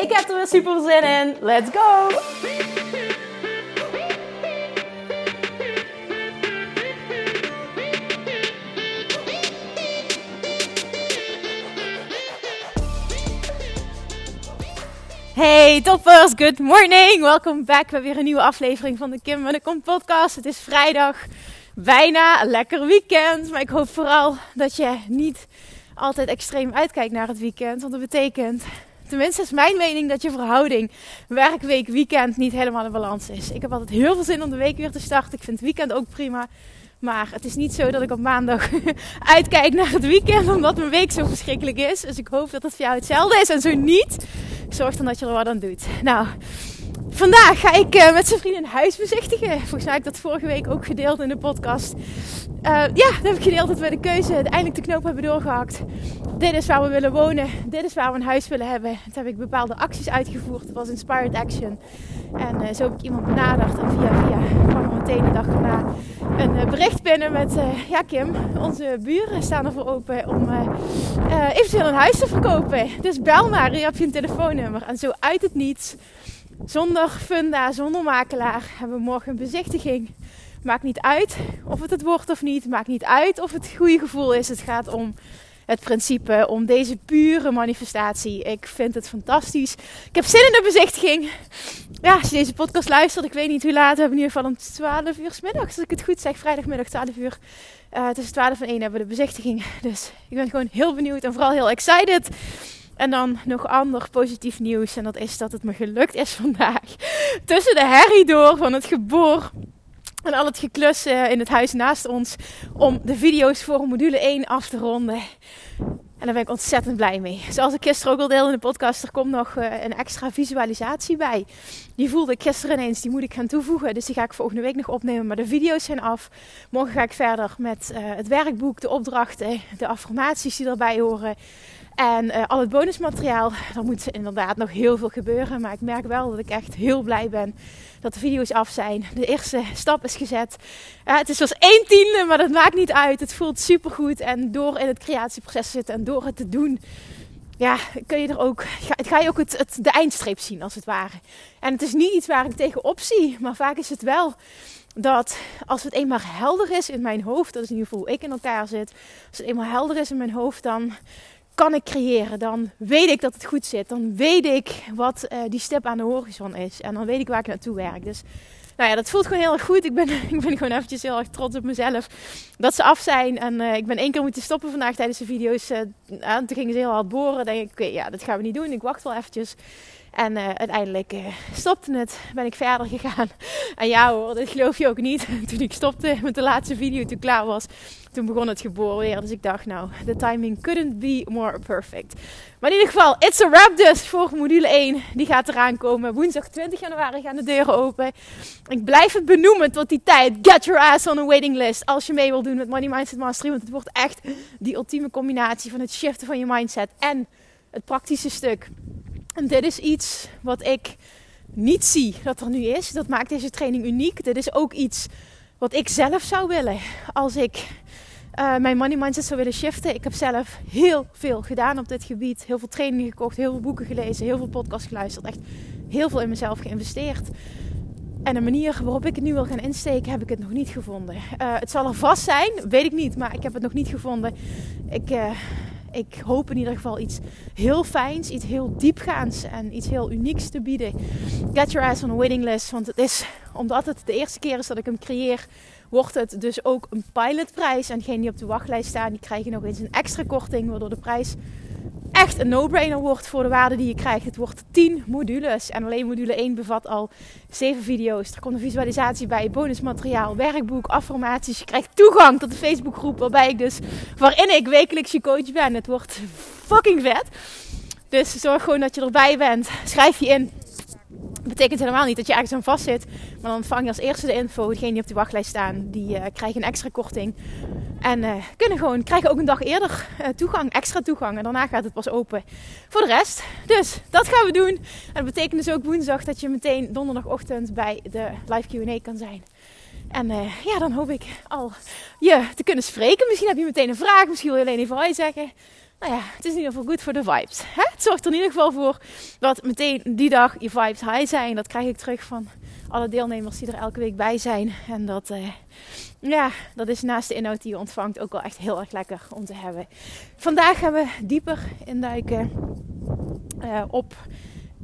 Ik heb er weer super zin in. Let's go! Hey toppers, good morning! Welkom back bij weer een nieuwe aflevering van de Kim en de Kom podcast. Het is vrijdag, bijna een lekker weekend. Maar ik hoop vooral dat je niet altijd extreem uitkijkt naar het weekend. Want dat betekent, tenminste is mijn mening, dat je verhouding werkweek, weekend niet helemaal in balans is. Ik heb altijd heel veel zin om de week weer te starten. Ik vind het weekend ook prima. Maar het is niet zo dat ik op maandag uitkijk naar het weekend, omdat mijn week zo verschrikkelijk is. Dus ik hoop dat het voor jou hetzelfde is. En zo niet, zorg dan dat je er wat aan doet. Nou, vandaag ga ik uh, met zijn vrienden huis bezichtigen. Volgens mij heb ik dat vorige week ook gedeeld in de podcast. Uh, ja, dat heb ik gedeeld dat we de keuze uiteindelijk de knoop hebben doorgehakt. Dit is waar we willen wonen. Dit is waar we een huis willen hebben. Toen heb ik bepaalde acties uitgevoerd. Dat was Inspired Action. En uh, zo heb ik iemand benaderd. En via via kwam er meteen de dag daarna een bericht binnen met... ja Kim, onze buren staan ervoor open om eventueel een huis te verkopen. Dus bel maar, hier heb je een telefoonnummer. En zo uit het niets zonder funda, zonder makelaar hebben we morgen een bezichtiging. Maakt niet uit of het het wordt of niet. Maakt niet uit of het goede gevoel is. Het gaat om het principe, om deze pure manifestatie. Ik vind het fantastisch. Ik heb zin in de bezichtiging. Ja, als je deze podcast luistert, ik weet niet hoe laat. We hebben in ieder geval om 12 uur s middags, als ik het goed zeg. Vrijdagmiddag 12 uur. Uh, tussen 12 en 1 hebben we de bezichtiging. Dus ik ben gewoon heel benieuwd en vooral heel excited. En dan nog ander positief nieuws. En dat is dat het me gelukt is vandaag. Tussen de herrie door van het geboor. En al het geklus in het huis naast ons. Om de video's voor module 1 af te ronden. En daar ben ik ontzettend blij mee. Zoals ik gisteren ook al deelde in de podcast, er komt nog uh, een extra visualisatie bij. Die voelde ik gisteren ineens, die moet ik gaan toevoegen. Dus die ga ik volgende week nog opnemen. Maar de video's zijn af. Morgen ga ik verder met uh, het werkboek, de opdrachten, de affirmaties die erbij horen. En uh, al het bonusmateriaal, er moet inderdaad nog heel veel gebeuren. Maar ik merk wel dat ik echt heel blij ben dat de video's af zijn. De eerste stap is gezet. Het is zoals één tiende, maar dat maakt niet uit. Het voelt super goed. En door in het creatieproces te zitten en door het te doen, ja, kun je er ook, ga, ga je ook het, de eindstreep zien als het ware. En het is niet iets waar ik tegenop zie, maar vaak is het wel dat als het eenmaal helder is in mijn hoofd, dat is in ieder geval hoe ik in elkaar zit, als het eenmaal helder is in mijn hoofd, dan kan ik creëren. Dan weet ik dat het goed zit. Dan weet ik wat uh, die stip aan de horizon is. En dan weet ik waar ik naartoe werk. Dus nou ja, dat voelt gewoon heel erg goed. Ik ben, ik ben gewoon eventjes heel erg trots op mezelf. Dat ze af zijn. En uh, ik ben één keer moeten stoppen vandaag tijdens de video's. Uh, en toen gingen ze heel hard boren. Dan denk ik, okay, ja, dat gaan we niet doen. Ik wacht wel eventjes. En uh, uiteindelijk uh, stopte het. Ben ik verder gegaan. En ja hoor, dat geloof je ook niet. Toen ik stopte met de laatste video, toen klaar was, toen begon het geboren weer. Dus ik dacht, nou, de timing couldn't be more perfect. Maar in ieder geval, it's a wrap dus voor module 1. Die gaat eraan komen. Woensdag 20 januari gaan de deuren open. Ik blijf het benoemen tot die tijd. Get your ass on a waiting list. Als je mee wil doen met Money Mindset Mastery. Want het wordt echt die ultieme combinatie van het shiften van je mindset en het praktische stuk. En dit is iets wat ik niet zie dat er nu is. Dat maakt deze training uniek. Dit is ook iets wat ik zelf zou willen als ik uh, mijn money mindset zou willen shiften. Ik heb zelf heel veel gedaan op dit gebied. Heel veel trainingen gekocht, heel veel boeken gelezen, heel veel podcasts geluisterd. Echt heel veel in mezelf geïnvesteerd. En de manier waarop ik het nu wil gaan insteken, heb ik het nog niet gevonden. Uh, het zal er vast zijn, weet ik niet, maar ik heb het nog niet gevonden. Ik, uh, ik hoop in ieder geval iets heel fijns, iets heel diepgaands en iets heel unieks te bieden. Get your ass on a waiting list. Want het is, omdat het de eerste keer is dat ik hem creëer, wordt het dus ook een pilotprijs. En degenen die op de wachtlijst staan, die krijgen nog eens een extra korting, waardoor de prijs echt een no-brainer wordt voor de waarde die je krijgt. Het wordt 10 modules en alleen module 1 bevat al 7 video's. Er komt een visualisatie bij, bonusmateriaal, werkboek, affirmaties. Je krijgt toegang tot de Facebookgroep waarbij ik dus, waarin ik wekelijks je coach ben. Het wordt fucking vet. Dus zorg gewoon dat je erbij bent. Schrijf je in. Betekent helemaal niet dat je ergens aan vast zit. Maar dan ontvang je als eerste de info. Degene die op de wachtlijst staan, die uh, krijgen een extra korting. En uh, kunnen gewoon, krijgen ook een dag eerder uh, toegang, extra toegang. En daarna gaat het pas open voor de rest. Dus dat gaan we doen. En dat betekent dus ook woensdag dat je meteen donderdagochtend bij de live Q&A kan zijn. En ja, dan hoop ik al je te kunnen spreken. Misschien heb je meteen een vraag. Misschien wil je alleen even hoi zeggen nou ja, het is in ieder geval goed voor de vibes. Hè? Het zorgt er in ieder geval voor dat meteen die dag je vibes high zijn. Dat krijg ik terug van alle deelnemers die er elke week bij zijn. En dat, uh, ja, dat is naast de inhoud die je ontvangt ook wel echt heel erg lekker om te hebben. Vandaag gaan we dieper induiken uh, op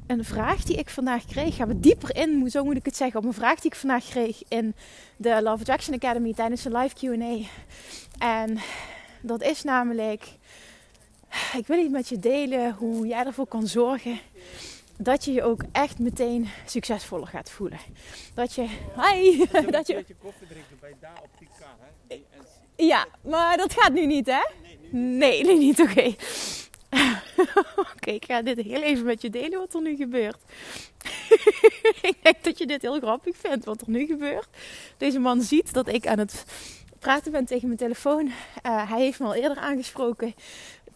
een vraag die ik vandaag kreeg. Gaan we dieper in, zo moet ik het zeggen, op een vraag die ik vandaag kreeg in de Love Attraction Academy tijdens de live Q&A. En dat is namelijk ik wil iets met je delen hoe jij ervoor kan zorgen dat je je ook echt meteen succesvoller gaat voelen. Dat je, hi, dat je een beetje koffie drinken bij daar op die hè? Ja, maar dat gaat nu niet, hè? Nee, nee, niet. Oké. Oké, ik ga dit heel even met je delen wat er nu gebeurt. ik denk dat je dit heel grappig vindt wat er nu gebeurt. Deze man ziet dat ik aan het praten ben tegen mijn telefoon. Uh, hij heeft me al eerder aangesproken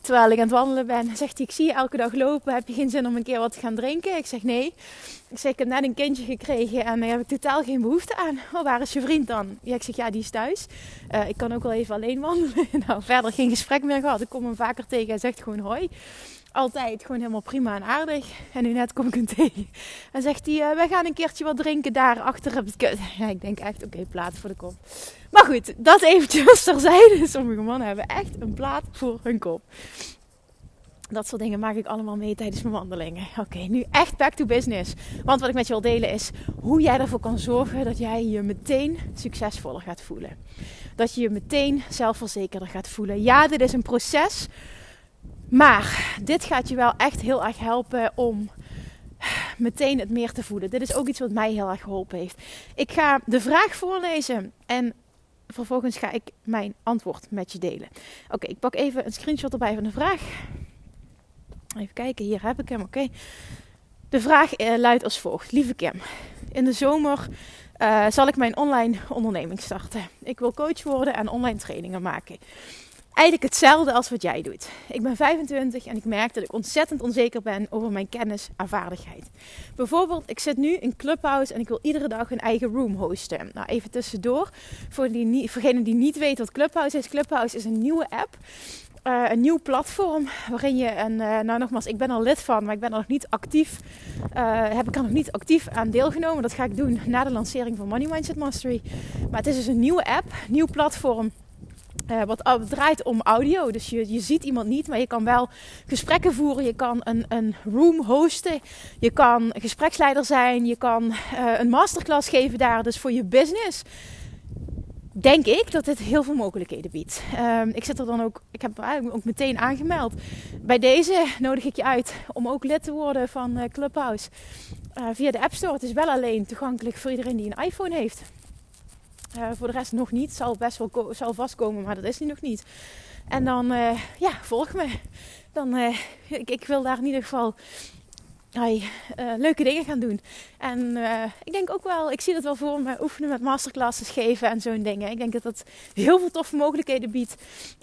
terwijl ik aan het wandelen ben, zegt hij: Ik zie je elke dag lopen. Heb je geen zin om een keer wat te gaan drinken? Ik zeg nee. Ik zeg: Ik heb net een kindje gekregen en daar heb ik totaal geen behoefte aan. Oh, waar is je vriend dan? Ja, ik zeg: Ja, die is thuis. Uh, ik kan ook wel even alleen wandelen. nou, verder geen gesprek meer gehad. Ik kom hem vaker tegen. Hij zegt gewoon hoi altijd gewoon helemaal prima en aardig. En nu net kom ik hem tegen. En zegt hij, uh, wij gaan een keertje wat drinken daar achter ik denk echt, oké, okay, plaat voor de kop. Maar goed, dat eventjes terzijde. Sommige mannen hebben echt een plaat voor hun kop. Dat soort dingen maak ik allemaal mee tijdens mijn wandelingen. Oké, nu echt back to business. Want wat ik met je wil delen is hoe jij ervoor kan zorgen dat jij je meteen succesvoller gaat voelen. Dat je je meteen zelfverzekerder gaat voelen. Ja, dit is een proces maar dit gaat je wel echt heel erg helpen om meteen het meer te voelen. Dit is ook iets wat mij heel erg geholpen heeft. Ik ga de vraag voorlezen en vervolgens ga ik mijn antwoord met je delen. Oké, ik pak even een screenshot erbij van de vraag. Even kijken, hier heb ik hem. Oké. De vraag eh, luidt als volgt: Lieve Kim, in de zomer uh, zal ik mijn online onderneming starten. Ik wil coach worden en online trainingen maken eigenlijk hetzelfde als wat jij doet. Ik ben 25 en ik merk dat ik ontzettend onzeker ben over mijn kennis en vaardigheid. Bijvoorbeeld, ik zit nu in Clubhouse en ik wil iedere dag een eigen room hosten. Nou, even tussendoor, voor, die, die niet weten wat Clubhouse is. Clubhouse is een nieuwe app. Uh, een nieuw platform waarin je een, uh, nou nogmaals, ik ben er lid van, maar ik ben er nog niet actief, uh, heb ik er nog niet actief aan deelgenomen. Dat ga ik doen na de lancering van Money Mindset Mastery. Maar het is dus een nieuwe app, nieuw platform uh, wat draait om audio. Dus je, je ziet iemand niet, maar je kan wel gesprekken voeren. Je kan een, een room hosten. Je kan gespreksleider zijn. Je kan uh, een masterclass geven daar. Dus voor je business denk ik dat dit heel veel mogelijkheden biedt. Uh, ik zit er dan ook, ik heb ook meteen aangemeld. Bij deze nodig ik je uit om ook lid te worden van uh, Clubhouse. via de App Store. Het is wel alleen toegankelijk voor iedereen die een iPhone heeft. Uh, voor de rest nog niet. Zal best wel zal vastkomen, maar dat is nu nog niet. En dan, uh, ja, volg me. Dan, uh, ik, ik, wil daar in ieder geval leuke dingen gaan doen. En ik denk ook wel, ik zie dat wel voor me, oefenen met masterclasses geven en zo'n dingen. Ik denk dat dat heel veel toffe mogelijkheden biedt.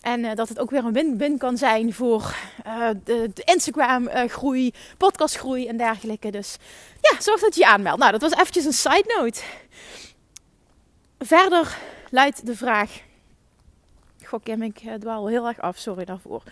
En dat het ook weer een win-win kan zijn voor de, de Instagram-groei, podcastgroei en dergelijke. Dus ja, zorg dat je je aanmeldt. Nou, dat was eventjes een side note. Verder luidt de vraag. Goh, Kim, ik eh, dwaal heel erg af, sorry daarvoor.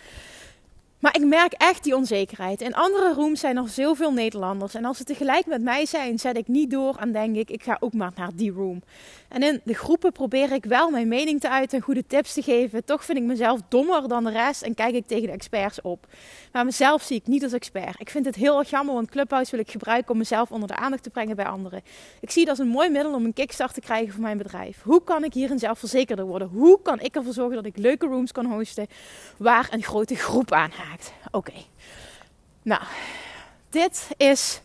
Maar ik merk echt die onzekerheid. In andere rooms zijn er zoveel Nederlanders. En als ze tegelijk met mij zijn, zet ik niet door en denk ik, ik ga ook maar naar die room. En in de groepen probeer ik wel mijn mening te uiten en goede tips te geven. Toch vind ik mezelf dommer dan de rest en kijk ik tegen de experts op. Maar mezelf zie ik niet als expert. Ik vind het heel erg jammer, want Clubhouse wil ik gebruiken om mezelf onder de aandacht te brengen bij anderen. Ik zie het als een mooi middel om een kickstart te krijgen voor mijn bedrijf. Hoe kan ik hierin zelfverzekerder worden? Hoe kan ik ervoor zorgen dat ik leuke rooms kan hosten waar een grote groep aan? Oké. Nou, dit is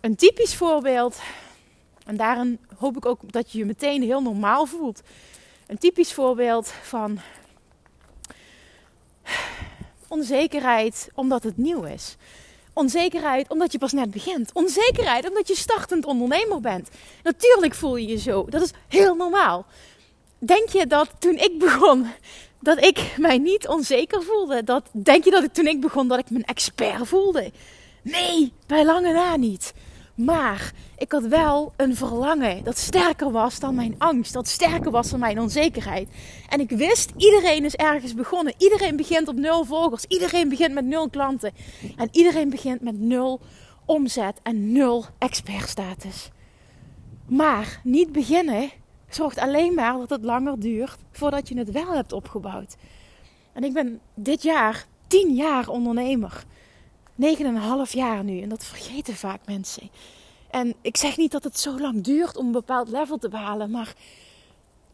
een typisch voorbeeld. En daarin hoop ik ook dat je je meteen heel normaal voelt. Een typisch voorbeeld van onzekerheid omdat het nieuw is. Onzekerheid omdat je pas net begint. Onzekerheid omdat je startend ondernemer bent. Natuurlijk voel je je zo. Dat is heel normaal. Denk je dat toen ik begon, dat ik mij niet onzeker voelde? Dat, denk je dat ik toen ik begon, dat ik me een expert voelde? Nee, bij lange na niet. Maar ik had wel een verlangen dat sterker was dan mijn angst, dat sterker was dan mijn onzekerheid. En ik wist, iedereen is ergens begonnen. Iedereen begint op nul volgers, iedereen begint met nul klanten. En iedereen begint met nul omzet en nul expertstatus. Maar niet beginnen zorgt alleen maar dat het langer duurt voordat je het wel hebt opgebouwd. En ik ben dit jaar tien jaar ondernemer. 9,5 jaar nu. En dat vergeten vaak mensen. En ik zeg niet dat het zo lang duurt om een bepaald level te behalen. Maar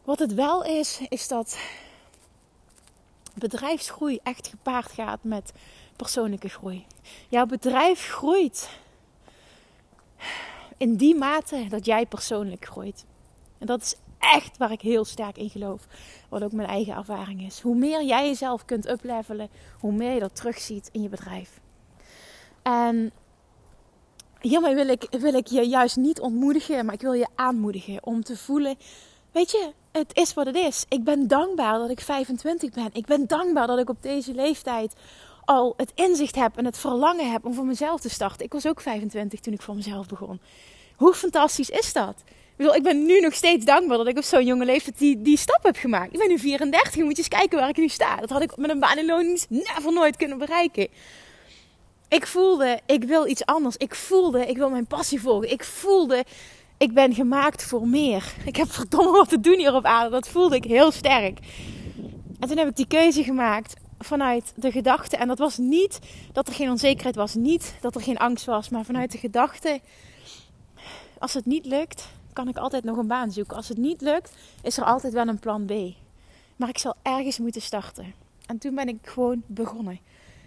wat het wel is, is dat bedrijfsgroei echt gepaard gaat met persoonlijke groei. Jouw bedrijf groeit in die mate dat jij persoonlijk groeit. En dat is echt waar ik heel sterk in geloof. Wat ook mijn eigen ervaring is. Hoe meer jij jezelf kunt uplevelen, hoe meer je dat terugziet in je bedrijf. En hiermee wil ik, wil ik je juist niet ontmoedigen, maar ik wil je aanmoedigen om te voelen. Weet je, het is wat het is. Ik ben dankbaar dat ik 25 ben. Ik ben dankbaar dat ik op deze leeftijd al het inzicht heb en het verlangen heb om voor mezelf te starten. Ik was ook 25 toen ik voor mezelf begon. Hoe fantastisch is dat? Ik ben nu nog steeds dankbaar dat ik op zo'n jonge leeftijd die, die stap heb gemaakt. Ik ben nu 34, moet je eens kijken waar ik nu sta. Dat had ik met een baan in loondienst never nooit kunnen bereiken. Ik voelde, ik wil iets anders. Ik voelde, ik wil mijn passie volgen. Ik voelde, ik ben gemaakt voor meer. Ik heb verdomme wat te doen hier op aarde. Dat voelde ik heel sterk. En toen heb ik die keuze gemaakt vanuit de gedachte. En dat was niet dat er geen onzekerheid was. Niet dat er geen angst was. Maar vanuit de gedachte. Als het niet lukt, kan ik altijd nog een baan zoeken. Als het niet lukt, is er altijd wel een plan B. Maar ik zal ergens moeten starten. En toen ben ik gewoon begonnen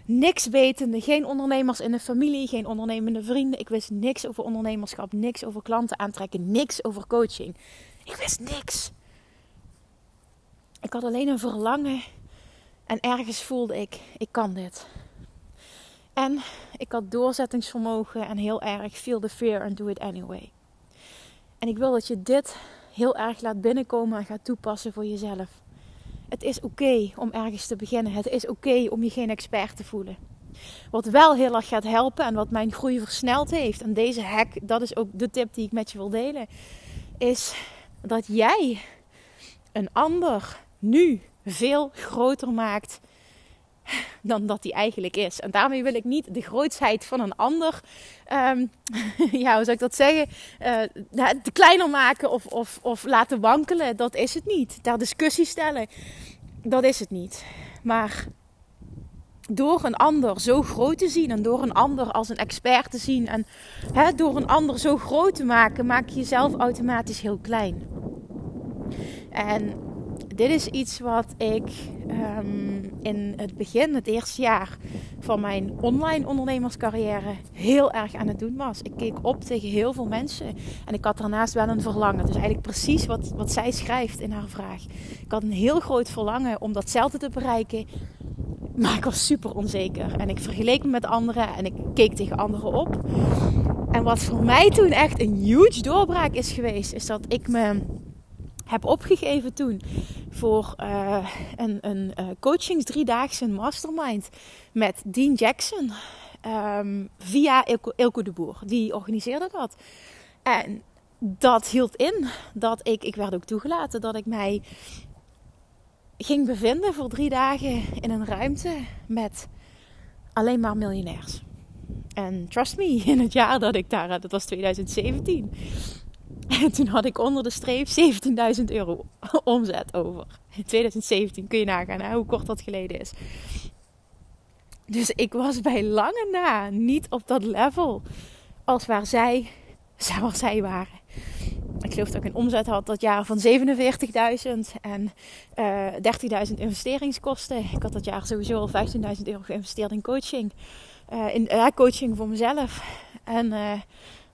niks wetende, geen ondernemers in de familie, geen ondernemende vrienden. Ik wist niks over ondernemerschap, niks over klanten aantrekken, niks over coaching. Ik wist niks. Ik had alleen een verlangen en ergens voelde ik, ik kan dit. En ik had doorzettingsvermogen en heel erg feel the fear and do it anyway. En ik wil dat je dit heel erg laat binnenkomen en gaat toepassen voor jezelf. Het is oké om ergens te beginnen. Het is oké om je geen expert te voelen. Wat wel heel erg gaat helpen en wat mijn groei versneld heeft, en deze hack, dat is ook de tip die ik met je wil delen, is dat jij een ander nu veel groter maakt dan dat hij eigenlijk is. En daarmee wil ik niet de grootsheid van een ander, um, ja, hoe zou ik dat zeggen, uh, kleiner maken of, of, of laten wankelen. Dat is het niet. Daar discussie stellen, dat is het niet. Maar door een ander zo groot te zien en door een ander als een expert te zien en door een ander zo groot te maken, maak je jezelf automatisch heel klein. En dit is iets wat ik ehm, in het begin, het eerste jaar van mijn online ondernemerscarrière, heel erg aan het doen was. Ik keek op tegen heel veel mensen en ik had daarnaast wel een verlangen. Dus eigenlijk precies wat, wat zij schrijft in haar vraag. Ik had een heel groot verlangen om datzelfde te bereiken. Maar ik was super onzeker. En ik vergeleek me met anderen en ik keek tegen anderen op. En wat voor mij toen echt een huge doorbraak is geweest, is dat ik me heb opgegeven toen voor uh, een, een uh, coachings driedaagse mastermind met Dean Jackson um, via Ilko, de Boer. Die organiseerde dat. En dat hield in dat ik, ik werd ook toegelaten dat ik mij ging bevinden voor drie dagen in een ruimte met alleen maar miljonairs. En trust me, in het jaar dat ik daar, dat was 2017, en toen had ik onder de streep 17.000 euro omzet over. In 2017 kun je nagaan hoe kort dat geleden is. Dus ik was bij lange na niet op dat level als waar zij, waar zij waren. Ik geloof dat ik een omzet had dat jaar van 47.000 en uh, 30.000 investeringskosten. Ik had dat jaar sowieso al 15.000 euro geïnvesteerd in coaching. Uh, in uh, coaching voor mezelf. En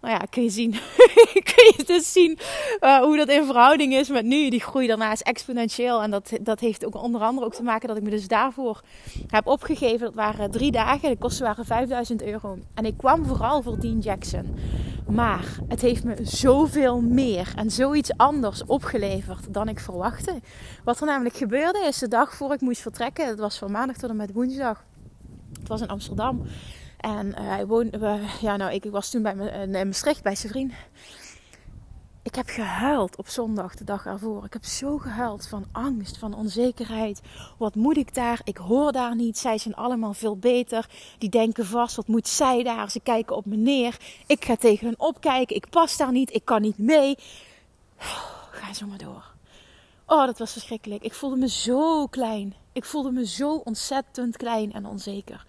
Nou ja, kun je zien, kun je dus zien uh, hoe dat in verhouding is met nu. Die groei daarna is exponentieel. En dat, dat heeft ook onder andere ook te maken dat ik me dus daarvoor heb opgegeven. Dat waren drie dagen, de kosten waren 5000 euro. En ik kwam vooral voor Dean Jackson. Maar het heeft me zoveel meer en zoiets anders opgeleverd dan ik verwachtte. Wat er namelijk gebeurde is de dag voor ik moest vertrekken. Dat was van maandag tot en met woensdag. Het was in Amsterdam. En uh, hij woonde, ja, nou, ik, was toen bij me, uh, in Maastricht bij zijn vriend. Ik heb gehuild op zondag, de dag ervoor. Ik heb zo gehuild van angst, van onzekerheid. Wat moet ik daar? Ik hoor daar niet. Zij zijn allemaal veel beter. Die denken vast, wat moet zij daar? Ze kijken op me neer. Ik ga tegen hen opkijken. Ik pas daar niet. Ik kan niet mee. Ga zo maar door. Oh, dat was verschrikkelijk. Ik voelde me zo klein. Ik voelde me zo ontzettend klein en onzeker.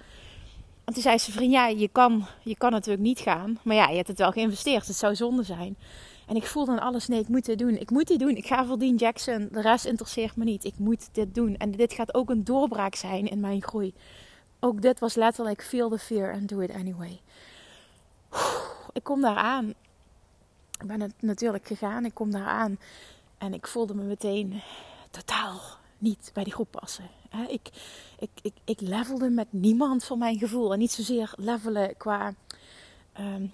En toen zei ze vriend, ja, je kan, je kan natuurlijk niet gaan. Maar ja, je hebt het wel geïnvesteerd. Het zou zonde zijn. En ik voelde dan alles, nee, ik moet dit doen. Ik moet dit doen. Ik ga voor Dean Jackson. De rest interesseert me niet. Ik moet dit doen. En dit gaat ook een doorbraak zijn in mijn groei. Ook dit was letterlijk feel the fear and do it anyway. Ik kom daar aan. Ik ben het natuurlijk gegaan. Ik kom daar aan. En ik voelde me meteen totaal niet bij die groep passen. Ik, ik, ik, ik levelde met niemand voor mijn gevoel. En niet zozeer levelen qua um,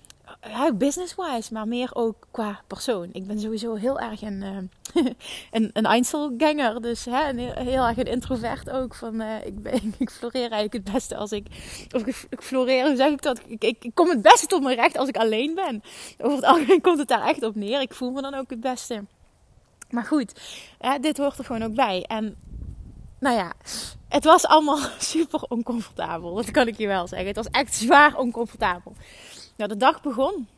business-wise, maar meer ook qua persoon. Ik ben sowieso heel erg een, uh, een, een Einzelganger. Dus hè, heel erg een introvert ook. Van, uh, ik, ben, ik floreer eigenlijk het beste als ik... Of ik, ik floreer, hoe zeg ik dat? Ik, ik, ik, kom het beste tot mijn recht als ik alleen ben. Over het algemeen komt het daar echt op neer. Ik voel me dan ook het beste. Maar goed, hè, dit hoort er gewoon ook bij. En nou ja, het was allemaal super oncomfortabel. Dat kan ik je wel zeggen. Het was echt zwaar oncomfortabel. Nou, de dag begon.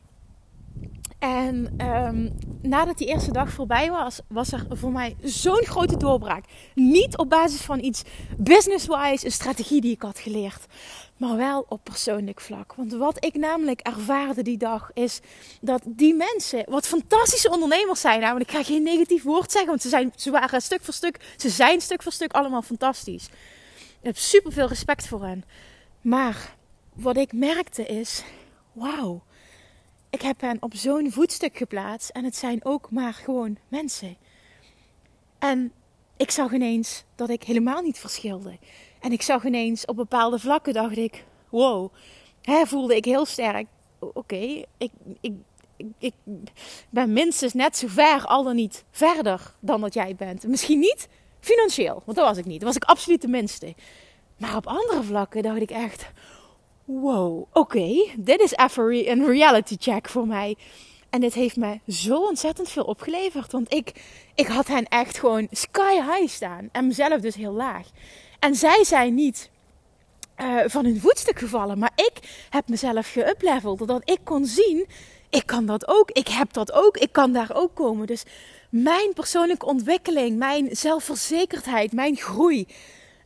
En um, nadat die eerste dag voorbij was, was er voor mij zo'n grote doorbraak. Niet op basis van iets business-wise, een strategie die ik had geleerd maar wel op persoonlijk vlak. Want wat ik namelijk ervaarde die dag is dat die mensen, wat fantastische ondernemers zijn, namelijk ik ga geen negatief woord zeggen, want ze, zijn, ze waren stuk voor stuk, ze zijn stuk voor stuk allemaal fantastisch. Ik heb super veel respect voor hen. Maar wat ik merkte is, wauw, ik heb hen op zo'n voetstuk geplaatst en het zijn ook maar gewoon mensen. En ik zag ineens dat ik helemaal niet verschilde. En ik zag ineens op bepaalde vlakken, dacht ik, wow, hè, voelde ik heel sterk. Oké, ik, ik, ik, ben minstens net zo ver, al dan niet verder dan dat jij bent. Misschien niet financieel, want dat was ik niet. Dat was ik absoluut de minste. Maar op andere vlakken dacht ik echt, wow, oké, dit is even een reality check voor mij. En dit heeft me zo ontzettend veel opgeleverd. Want ik, ik had hen echt gewoon sky high staan. En mezelf dus heel laag. En zij zijn niet uh, van hun voetstuk gevallen. Maar ik heb mezelf geupleveld. Doordat ik kon zien, ik kan dat ook. Ik heb dat ook. Ik kan daar ook komen. Dus mijn persoonlijke ontwikkeling, mijn zelfverzekerdheid, mijn groei.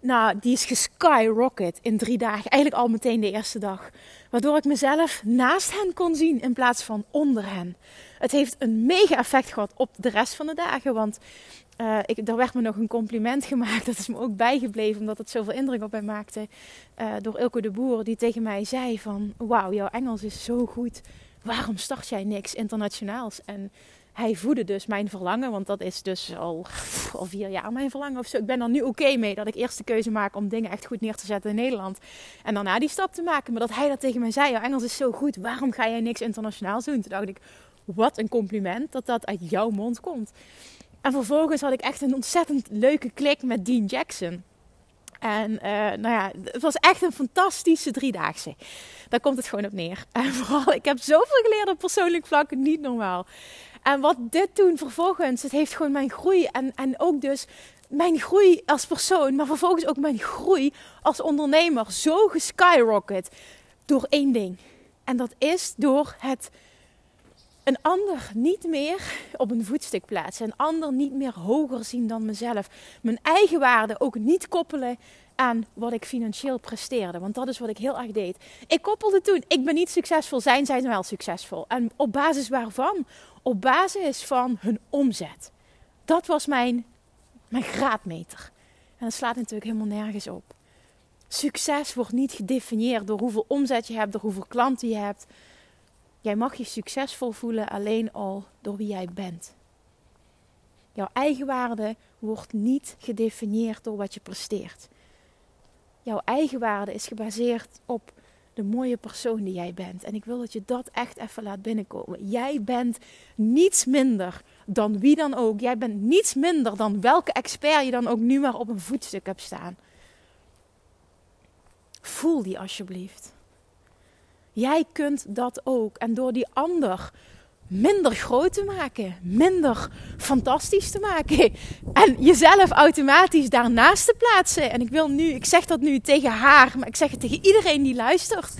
Nou, die is geskyrocket in drie dagen. Eigenlijk al meteen de eerste dag. Waardoor ik mezelf naast hen kon zien in plaats van onder hen. Het heeft een mega effect gehad op de rest van de dagen. Want uh, ik, er werd me nog een compliment gemaakt. Dat is me ook bijgebleven, omdat het zoveel indruk op mij maakte. Uh, door Ilko de Boer, die tegen mij zei van... Wauw, jouw Engels is zo goed. Waarom start jij niks internationaals? En hij voedde dus mijn verlangen. Want dat is dus al, al vier jaar mijn verlangen of zo. Ik ben er nu oké mee dat ik eerst de keuze maak om dingen echt goed neer te zetten in Nederland. En daarna die stap te maken. Maar dat hij dat tegen mij zei. Jouw Engels is zo goed. Waarom ga jij niks internationaals doen? Toen dacht ik, wat een compliment dat dat uit jouw mond komt. En vervolgens had ik echt een ontzettend leuke klik met Dean Jackson. En uh, nou ja, het was echt een fantastische driedaagse. Daar komt het gewoon op neer. En vooral, ik heb zoveel geleerd op persoonlijk vlak, niet normaal. En wat dit toen vervolgens, het heeft gewoon mijn groei en, en ook dus mijn groei als persoon, maar vervolgens ook mijn groei als ondernemer zo geskyrocket door één ding. En dat is door het een ander niet meer op een voetstuk plaatsen. Een ander niet meer hoger zien dan mezelf. Mijn eigen waarde ook niet koppelen aan wat ik financieel presteerde. Want dat is wat ik heel erg deed. Ik koppelde toen, ik ben niet succesvol, zijn zij wel succesvol. En op basis waarvan? Op basis van hun omzet. Dat was mijn, mijn graadmeter. En dat slaat natuurlijk helemaal nergens op. Succes wordt niet gedefinieerd door hoeveel omzet je hebt, door hoeveel klanten je hebt Jij mag je succesvol voelen alleen al door wie jij bent. Jouw eigenwaarde wordt niet gedefinieerd door wat je presteert. Jouw eigenwaarde is gebaseerd op de mooie persoon die jij bent. En ik wil dat je dat echt even laat binnenkomen. Jij bent niets minder dan wie dan ook. Jij bent niets minder dan welke expert je dan ook nu maar op een voetstuk hebt staan. Voel die alsjeblieft. Jij kunt dat ook. En door die ander minder groot te maken, minder fantastisch te maken en jezelf automatisch daarnaast te plaatsen. En ik wil nu, ik zeg dat nu tegen haar, maar ik zeg het tegen iedereen die luistert.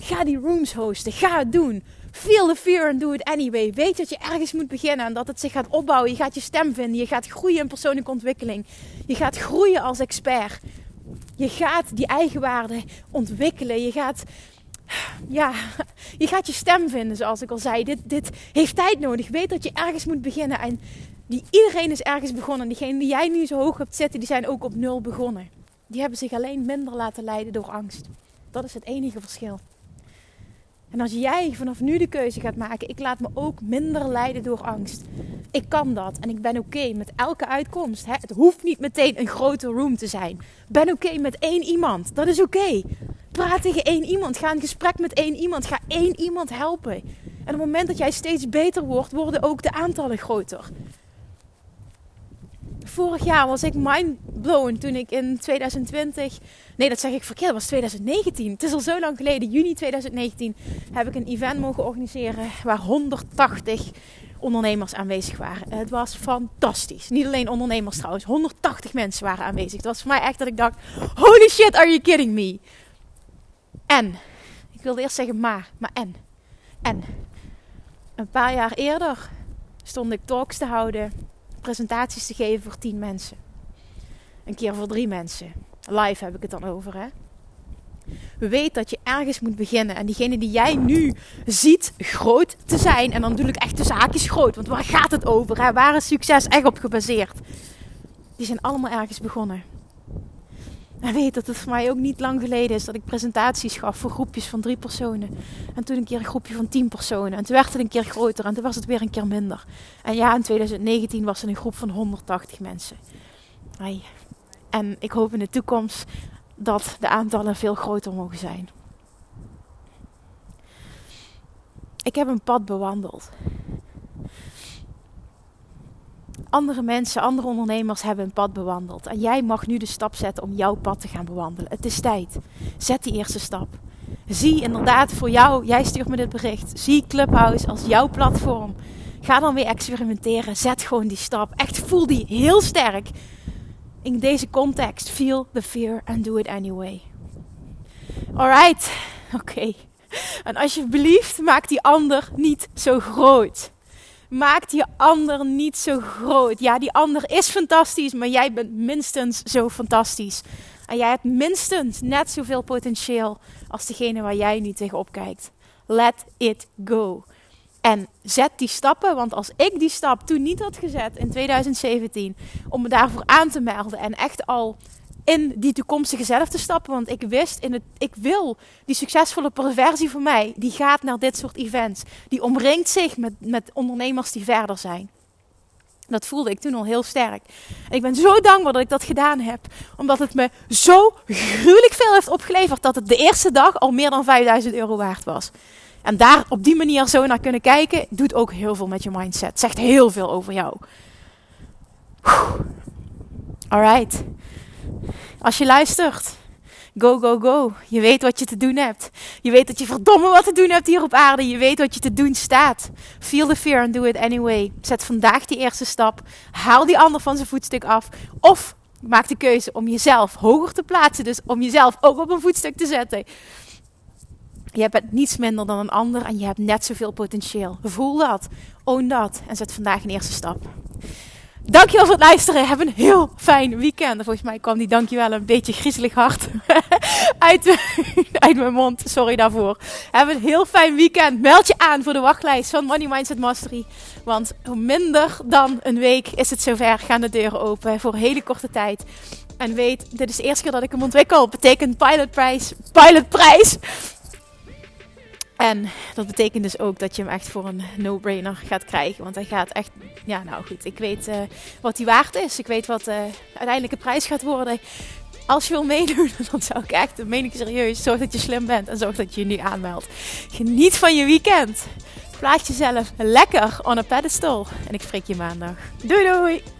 Ga die rooms hosten, ga het doen. Feel the fear and do it anyway. Weet dat je ergens moet beginnen en dat het zich gaat opbouwen. Je gaat je stem vinden, je gaat groeien in persoonlijke ontwikkeling. Je gaat groeien als expert. Je gaat die eigenwaarde ontwikkelen. Je gaat ja, je gaat je stem vinden, zoals ik al zei. Dit, dit heeft tijd nodig. Weet dat je ergens moet beginnen. En die, iedereen is ergens begonnen. Diegenen die jij nu zo hoog hebt zitten, die zijn ook op nul begonnen. Die hebben zich alleen minder laten leiden door angst. Dat is het enige verschil. En als jij vanaf nu de keuze gaat maken, ik laat me ook minder leiden door angst. Ik kan dat en ik ben oké met elke uitkomst. Hè? Het hoeft niet meteen een grote room te zijn. Ben oké met één iemand. Dat is oké. Praat tegen één iemand. Ga in gesprek met één iemand. Ga één iemand helpen. En op het moment dat jij steeds beter wordt, worden ook de aantallen groter. Vorig jaar was ik mindblown toen ik in 2020. Nee, dat zeg ik verkeerd. Was 2019. Het is al zo lang geleden. Juni 2019 heb ik een event mogen organiseren waar 180 ondernemers aanwezig waren. Het was fantastisch. Niet alleen ondernemers trouwens. 180 mensen waren aanwezig. Het was voor mij echt dat ik dacht: holy shit, are you kidding me? En, ik wilde eerst zeggen maar, maar en. En, een paar jaar eerder stond ik talks te houden, presentaties te geven voor tien mensen. Een keer voor drie mensen. Live heb ik het dan over, hè. Weet dat je ergens moet beginnen. En diegene die jij nu ziet groot te zijn. En dan bedoel ik echt de zaak is groot. Want waar gaat het over? Waar is succes echt op gebaseerd? Die zijn allemaal ergens begonnen. En weet dat het voor mij ook niet lang geleden is dat ik presentaties gaf voor groepjes van drie personen. En toen een keer een groepje van tien personen. En toen werd het een keer groter en toen was het weer een keer minder. En ja, in 2019 was het een groep van 180 mensen. En ik hoop in de toekomst dat de aantallen veel groter mogen zijn. Ik heb een pad bewandeld andere mensen, andere ondernemers hebben een pad bewandeld. En jij mag nu de stap zetten om jouw pad te gaan bewandelen. Het is tijd. Zet die eerste stap. Zie inderdaad voor jou, jij stuurt me dit bericht. Zie Clubhouse als jouw platform. Ga dan weer experimenteren. Zet gewoon die stap. Echt voel die heel sterk. In deze context, feel the fear and do it anyway. Alright, oké. En alsjeblieft, maak die ander niet zo groot. Maak die ander niet zo groot. Ja, die ander is fantastisch, maar jij bent minstens zo fantastisch. En jij hebt minstens net zoveel potentieel als degene waar jij nu tegenop kijkt. Let it go. En zet die stappen, want als ik die stap toen niet had gezet in 2017 om me daarvoor aan te melden en echt al in die toekomstige zelf te stappen. Want ik wist, in het, ik wil die succesvolle perversie voor mij, die gaat naar dit soort events. Die omringt zich met, met ondernemers die verder zijn. Dat voelde ik toen al heel sterk. Ik ben zo dankbaar dat ik dat gedaan heb. Omdat het me zo gruwelijk veel heeft opgeleverd dat het de eerste dag al meer dan 5000 euro waard was. En daar op die manier zo naar kunnen kijken, doet ook heel veel met je mindset. Zegt heel veel over jou. Alright. Als je luistert, go, go, go. Je weet wat je te doen hebt. Je weet dat je verdomme wat te doen hebt hier op aarde. Je weet wat je te doen staat. Feel the fear and do it anyway. Zet vandaag die eerste stap. Haal die ander van zijn voetstuk af. Of maak de keuze om jezelf hoger te plaatsen. Dus om jezelf ook op een voetstuk te zetten. Je bent niets minder dan een ander en je hebt net zoveel potentieel. Voel dat, own dat en zet vandaag een eerste stap. Dankjewel voor het luisteren. Heb een heel fijn weekend. Volgens mij kwam die dankjewel een beetje griezelig hard uit, uit mijn mond. Sorry daarvoor. Heb een heel fijn weekend. Meld je aan voor de wachtlijst van Money Mindset Mastery. Want minder dan een week is het zover. Gaan de deuren open voor een hele korte tijd. En weet, dit is de eerste keer dat ik hem ontwikkel. Betekent pilotprijs. Pilotprijs. En dat betekent dus ook dat je hem echt voor een no-brainer gaat krijgen. Want hij gaat echt, ja nou goed, ik weet uh, wat hij waard is. Ik weet wat uh, uiteindelijk de prijs gaat worden. Als je wil meedoen, dan zou ik echt, dat meen ik serieus, zorg dat je slim bent en zorg dat je je nu aanmeldt. Geniet van je weekend. Plaats jezelf lekker on a pedestal. En ik spreek je maandag. Doei doei!